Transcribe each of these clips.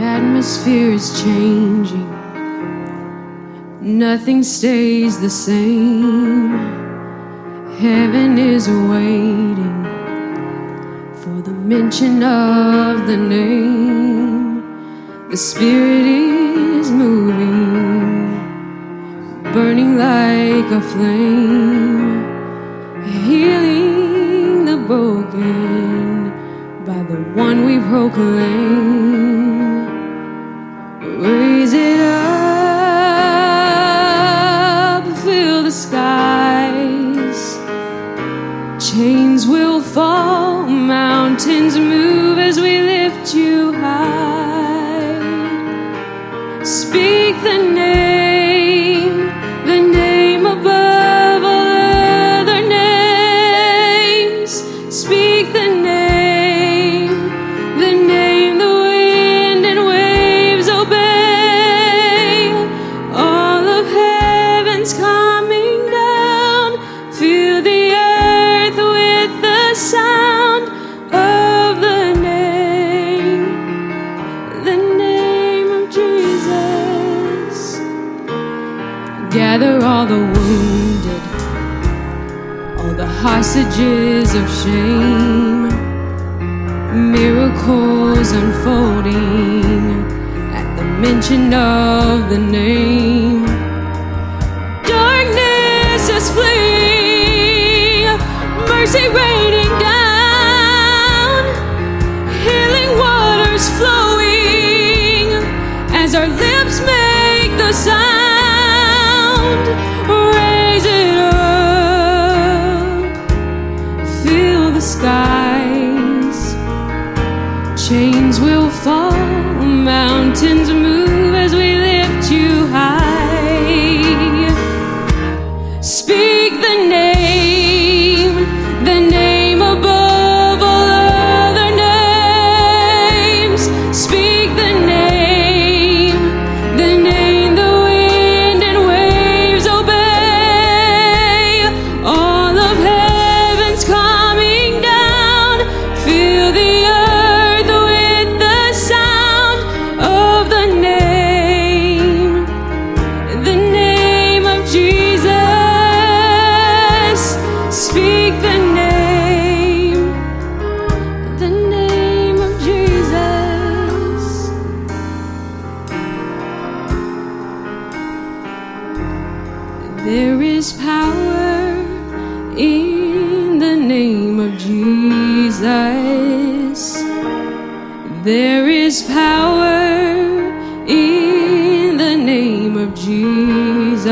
Atmosphere is changing. Nothing stays the same. Heaven is waiting for the mention of the name. The Spirit is moving, burning like a flame, healing the broken by the one we proclaim. Speak the name, hostages of shame, miracles unfolding at the mention of the name. Darkness is fleeing, mercy raining down, healing waters flowing as our lips make the sound. Chains will fall, mountains move as we lift you high. There is power in the name of Jesus. There is power in the name of Jesus.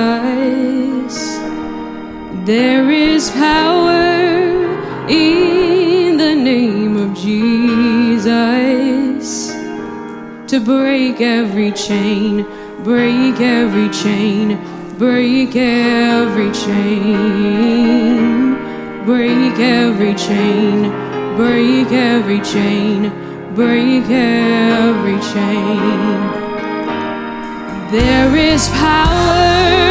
There is power in the name of Jesus to break every chain, break every chain, break every chain, break every chain, break every chain, break every chain. There is power